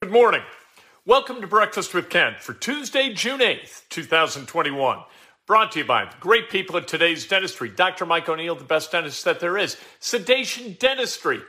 Good morning. Welcome to Breakfast with Ken for Tuesday, June 8th, 2021. Brought to you by the great people at today's dentistry. Dr. Mike O'Neill, the best dentist that there is. Sedation dentistry.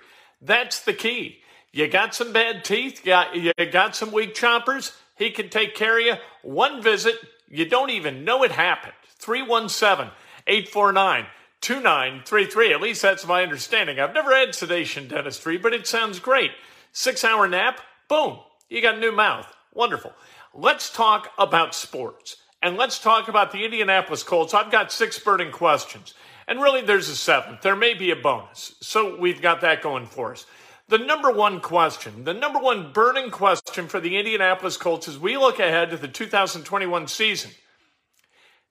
That's the key. You got some bad teeth, you got, you got some weak chompers, he can take care of you. One visit, you don't even know it happened. 317 849 2933. At least that's my understanding. I've never had sedation dentistry, but it sounds great. Six hour nap, boom, you got a new mouth. Wonderful. Let's talk about sports. And let's talk about the Indianapolis Colts. I've got six burning questions. And really, there's a seventh. There may be a bonus. So we've got that going for us. The number one question, the number one burning question for the Indianapolis Colts as we look ahead to the 2021 season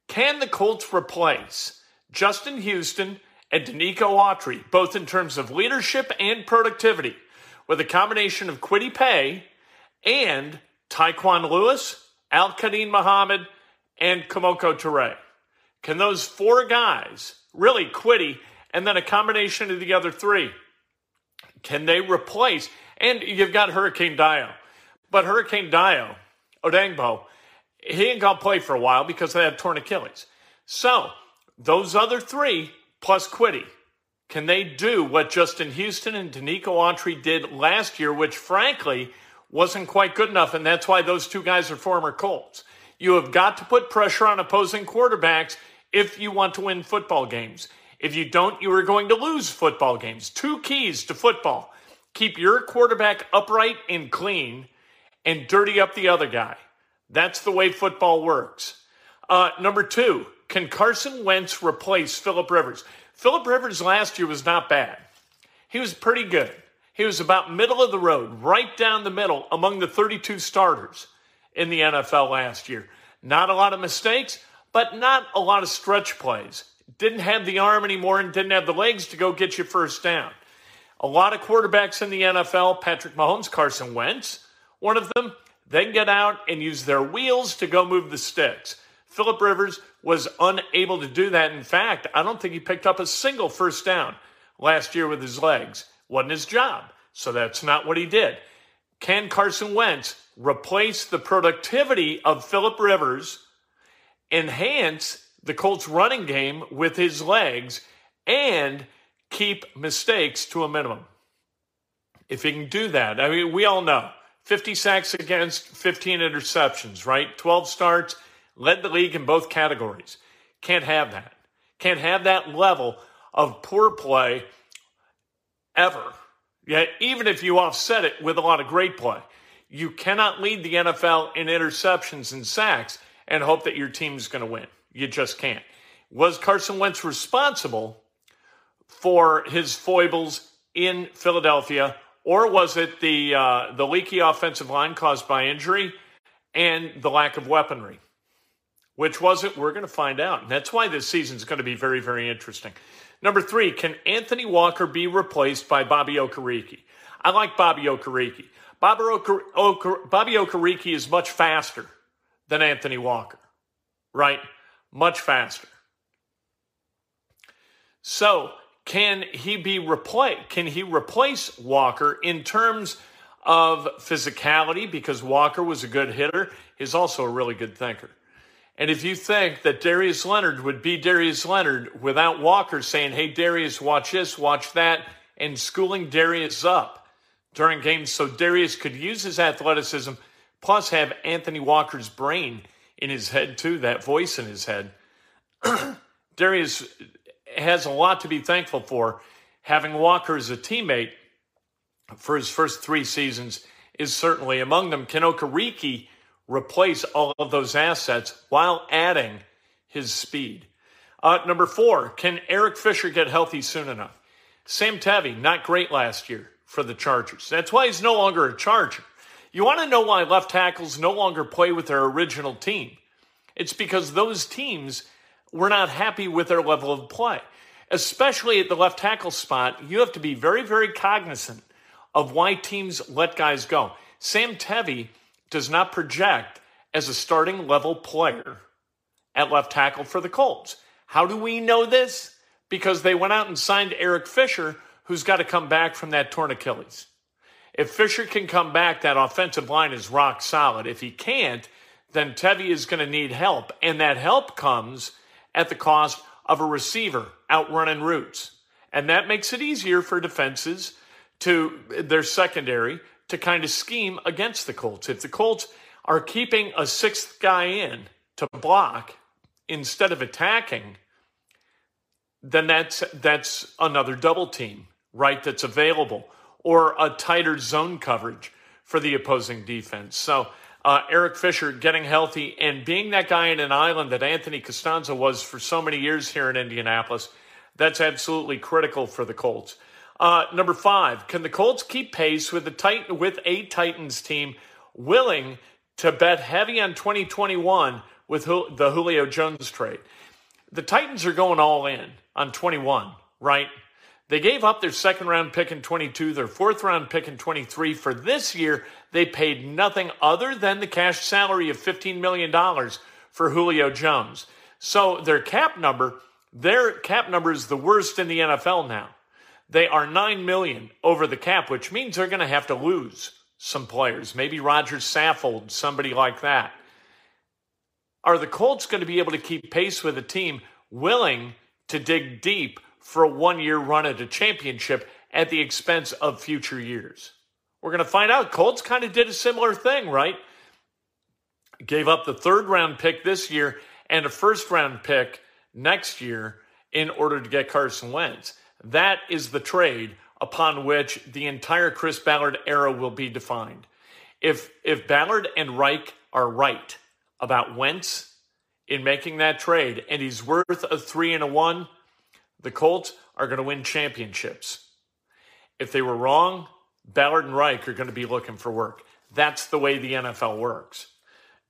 can the Colts replace Justin Houston and Denico Autry, both in terms of leadership and productivity, with a combination of Kwity Paye and Tyquan Lewis, Al Quadin Muhammad, and Kemoko Turay? Can those four guys, really Kwity, and then a combination of the other three, can they replace? And you've got Hurricane Dayo. But Hurricane Dayo, Odeyingbo, he ain't to play for a while because they had torn Achilles. So those other three plus Kwity, can they do what Justin Houston and Denico Autry did last year, which frankly wasn't quite good enough? And that's why those two guys are former Colts. You have got to put pressure on opposing quarterbacks if you want to win football games. If you don't, you are going to lose football games. Two keys to football keep your quarterback upright and clean, and dirty up the other guy. That's the way football works. Uh, number two, can Carson Wentz replace Philip Rivers? Philip Rivers last year was not bad. He was pretty good. He was about middle of the road, right down the middle among the 32 starters in the NFL last year. Not a lot of mistakes, but not a lot of stretch plays. Didn't have the arm anymore and didn't have the legs to go get you first down. A lot of quarterbacks in the NFL, Patrick Mahomes, Carson Wentz, one of them, then get out and use their wheels to go move the sticks. Philip Rivers was unable to do that. In fact, I don't think he picked up a single first down last year with his legs. Wasn't his job. So that's not what he did. Can Carson Wentz replace the productivity of Philip Rivers, enhance the Colts running game with his legs, and keep mistakes to a minimum? If he can do that, I mean, we all know 50 sacks against 15 interceptions, right? 12 starts, led the league in both categories. Can't have that. Can't have that level of poor play ever. Yet, even if you offset it with a lot of great play, you cannot lead the NFL in interceptions and sacks and hope that your team is going to win. You just can't. Was Carson Wentz responsible for his foibles in Philadelphia, or was it the uh, the leaky offensive line caused by injury and the lack of weaponry? Which was it? We're going to find out. And that's why this season is going to be very, very interesting. Number three, can Anthony Walker be replaced by Bobby Okereke? I like Bobby Okereke. Bobby, Oker- Bobby Okereke is much faster than Anthony Walker, right? Much faster. So, can he be replaced? Can he replace Walker in terms of physicality? Because Walker was a good hitter. He's also a really good thinker. And if you think that Darius Leonard would be Darius Leonard without Walker saying, hey, Darius, watch this, watch that, and schooling Darius up during games so Darius could use his athleticism plus have Anthony Walker's brain in his head, too, that voice in his head. Darius has a lot to be thankful for. Having Walker as a teammate for his first three seasons is certainly among them. Can Okereke replace all of those assets while adding his speed? Uh, number four, can Eric Fisher get healthy soon enough? Sam Tevi, not great last year for the Chargers. That's why he's no longer a Charger. You want to know why left tackles no longer play with their original team? It's because those teams were not happy with their level of play. Especially at the left tackle spot, you have to be very, very cognizant of why teams let guys go. Sam Tevi does not project as a starting level player at left tackle for the Colts. How do we know this? Because they went out and signed Eric Fisher, who's got to come back from that torn Achilles. If Fisher can come back, that offensive line is rock solid. If he can't, then Tevi is going to need help. And that help comes at the cost of a receiver outrunning routes. And that makes it easier for defenses to their secondary to kind of scheme against the Colts. If the Colts are keeping a sixth guy in to block instead of attacking, then that's that's another double team, right? That's available or a tighter zone coverage for the opposing defense. So uh, Eric Fisher getting healthy and being that guy in an island that Anthony Castonzo was for so many years here in Indianapolis, that's absolutely critical for the Colts. Uh, number five, can the Colts keep pace with the Titan with a Titans team willing to bet heavy on 2021 with the Julio Jones trade? The Titans are going all in on 21, right? They gave up their second round pick in 22, their fourth round pick in 23. For this year, they paid nothing other than the cash salary of $15 million for Julio Jones. So their cap number, their cap number is the worst in the NFL now. They are 9 million over the cap, which means they're going to have to lose some players. Maybe Roger Saffold, somebody like that. Are the Colts going to be able to keep pace with a team willing to dig deep for a one year run at a championship at the expense of future years? We're going to find out. Colts kind of did a similar thing, right? Gave up the third round pick this year and a first round pick next year in order to get Carson Wentz. That is the trade upon which the entire Chris Ballard era will be defined. If if Ballard and Reich are right about Wentz in making that trade, and he's worth a three and a one, the Colts are going to win championships. If they were wrong, Ballard and Reich are going to be looking for work. That's the way the NFL works.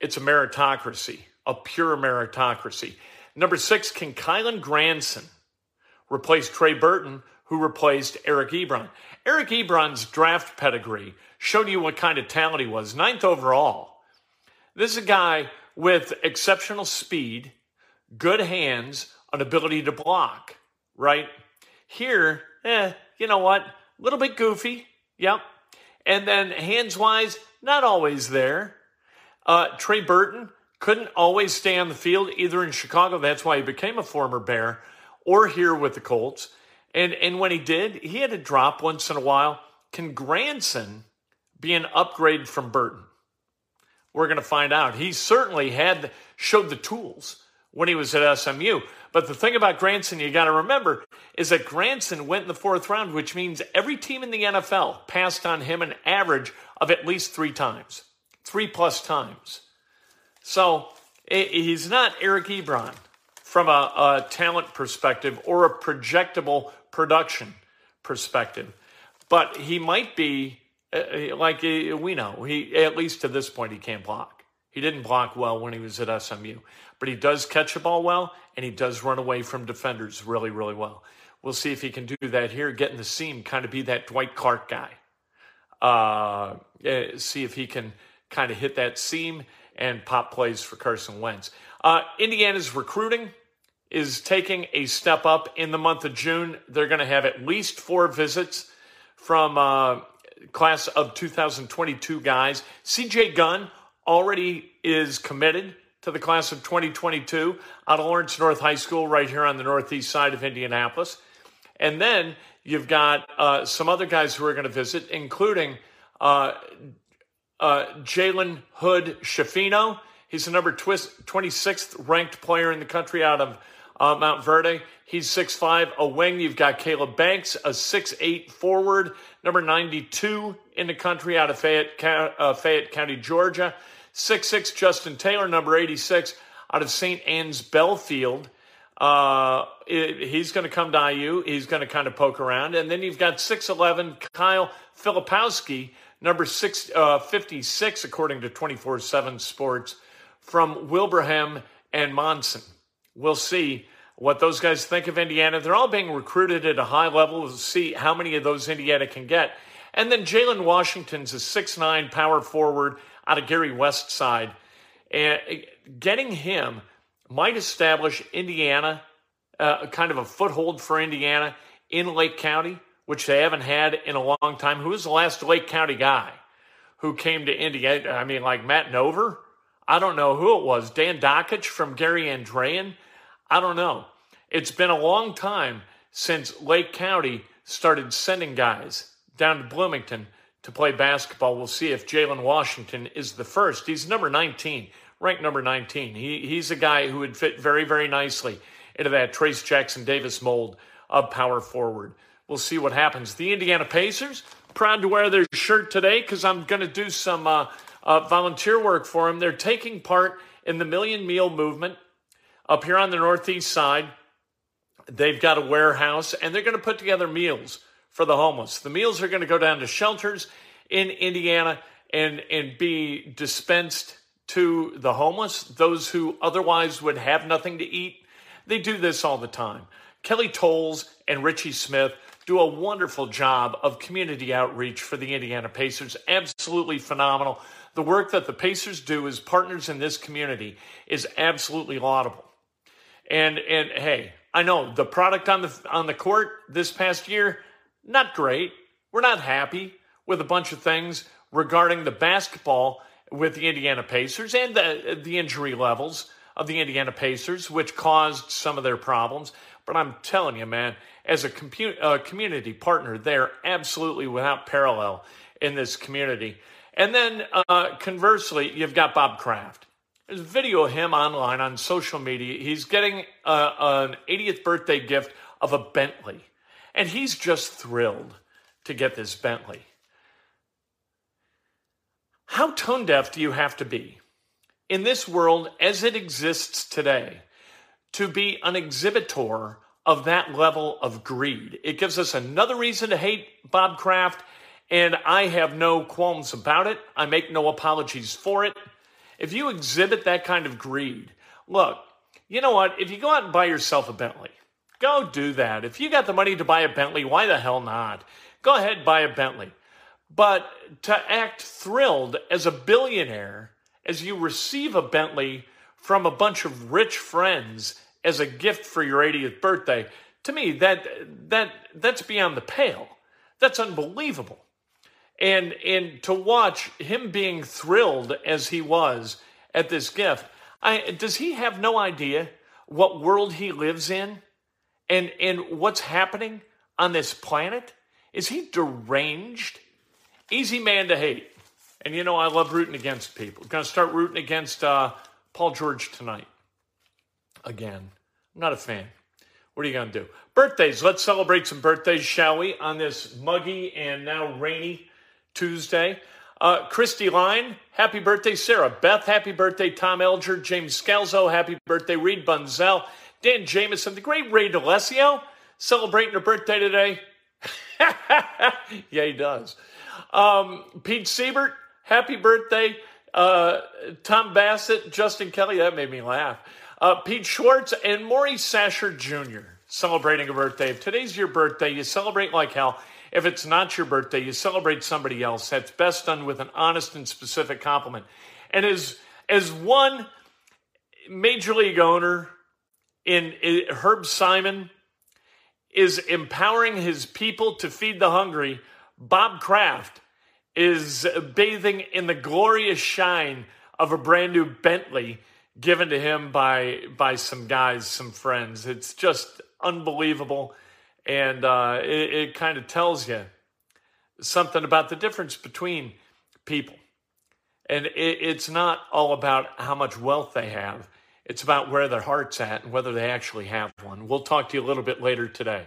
It's a meritocracy, a pure meritocracy. Number six, can Kylen Granson replaced Trey Burton, who replaced Eric Ebron. Eric Ebron's draft pedigree showed you what kind of talent he was. Ninth overall. This is a guy with exceptional speed, good hands, an ability to block, right? Here, eh, you know what? A little bit goofy, yep. And then hands wise, not always there. Uh, Trey Burton couldn't always stay on the field, either in Chicago, that's why he became a former Bear, or here with the Colts. And and when he did, he had to drop once in a while. Can Granson be an upgrade from Burton? We're going to find out. He certainly had showed the tools when he was at SMU. But the thing about Granson you got to remember is that Granson went in the fourth round, which means every team in the NFL passed on him an average of at least three times, three plus times. So he's not Eric Ebron from a, a talent perspective or a projectable production perspective. But he might be uh, like uh, we know he at least to this point he can't block. He didn't block well when he was at SMU, but he does catch the ball well and he does run away from defenders really really well. We'll see if he can do that here, get in the seam, kind of be that Dwight Clark guy, uh, see if he can kind of hit that seam and pop plays for Carson Wentz. Uh, Indiana's recruiting is taking a step up in the month of June. They're going to have at least four visits from uh, class of 2022 guys. CJ Gunn already is committed to the class of 2022 out of Lawrence North High School right here on the northeast side of Indianapolis. And then you've got uh, some other guys who are going to visit, including uh, uh, Jalen Hood Schifino. He's the number 26th ranked player in the country out of uh, Montverde. He's 6'5, a wing. You've got Caleb Banks, a 6'8 forward, number 92 in the country out of Fayette, uh, Fayette County, Georgia. 6'6 Justin Taylor, number 86 out of St. Anne's Belfield. Uh, it, he's going to come to IU. He's going to kind of poke around. And then you've got 6'11 Kyle Filipowski, number six, uh, 56, according to 24 7 Sports, from Wilbraham and Monson. We'll see what those guys think of Indiana. They're all being recruited at a high level. We'll see how many of those Indiana can get. And then Jalen Washington's a six-nine power forward out of Gary West side. And getting him might establish Indiana, uh, kind of a foothold for Indiana in Lake County which they haven't had in a long time. Who was the last Lake County guy who came to Indiana? I mean, like Matt Nover? I don't know who it was. Dan Dakich from Gary Andrean? I don't know. It's been a long time since Lake County started sending guys down to Bloomington to play basketball. We'll see if Jalen Washington is the first. He's number 19, ranked number 19. He, he's a guy who would fit very, very nicely into that Trayce Jackson Davis mold of power forward. We'll see what happens. The Indiana Pacers, proud to wear their shirt today because I'm going to do some uh, uh, volunteer work for them. They're taking part in the Million Meal Movement up here on the Northeast side. They've got a warehouse and they're going to put together meals for the homeless. The meals are going to go down to shelters in Indiana and, and be dispensed to the homeless, those who otherwise would have nothing to eat. They do this all the time. Kelly Tolles and Richie Smith do a wonderful job of community outreach for the Indiana Pacers. Absolutely phenomenal. The work that the Pacers do as partners in this community is absolutely laudable. And and hey, I know the product on the on the court this past year not great. We're not happy with a bunch of things regarding the basketball with the Indiana Pacers and the the injury levels of the Indiana Pacers, which caused some of their problems. But I'm telling you, man, as a compu- community partner, they're absolutely without parallel in this community. And then uh, conversely, you've got Bob Kraft. There's a video of him online on social media. He's getting uh, an 80th birthday gift of a Bentley, and he's just thrilled to get this Bentley. How tone deaf do you have to be in this world as it exists today to be an exhibitor of that level of greed. It gives us another reason to hate Bob Kraft, and I have no qualms about it. I make no apologies for it. If you exhibit that kind of greed, look, you know what? If you go out and buy yourself a Bentley, go do that. If you got the money to buy a Bentley, why the hell not? Go ahead, buy a Bentley. But to act thrilled as a billionaire as you receive a Bentley from a bunch of rich friends as a gift for your 80th birthday, to me that that that's beyond the pale. That's unbelievable. And and to watch him being thrilled as he was at this gift, I, does he have no idea what world he lives in and and what's happening on this planet? Is he deranged? Easy man to hate. And you know I love rooting against people. Going to start rooting against uh, Paul George tonight again. I'm not a fan. What are you going to do? Birthdays. Let's celebrate some birthdays, shall we, on this muggy and now rainy Tuesday. Uh, Christy Line, happy birthday. Sarah Beth, happy birthday. Tom Elger, James Scalzo, happy birthday. Reed Bunzel, Dan Jameson, the great Ray DeLessio, celebrating her birthday today. yeah, he does. Um, Pete Siebert, happy birthday. Uh, Tom Bassett, Justin Kelly, that made me laugh. Uh, Pete Schwartz and Maurice Sasher Jr. celebrating a birthday. If today's your birthday, you celebrate like hell. If it's not your birthday, you celebrate somebody else. That's best done with an honest and specific compliment. And as as one major league owner in, in Herb Simon is empowering his people to feed the hungry, Bob Kraft is bathing in the glorious shine of a brand new Bentley given to him by by some guys, some friends. It's just unbelievable, and uh, it, it kind of tells you something about the difference between people. And it, it's not all about how much wealth they have. It's about where their heart's at and whether they actually have one. We'll talk to you a little bit later today.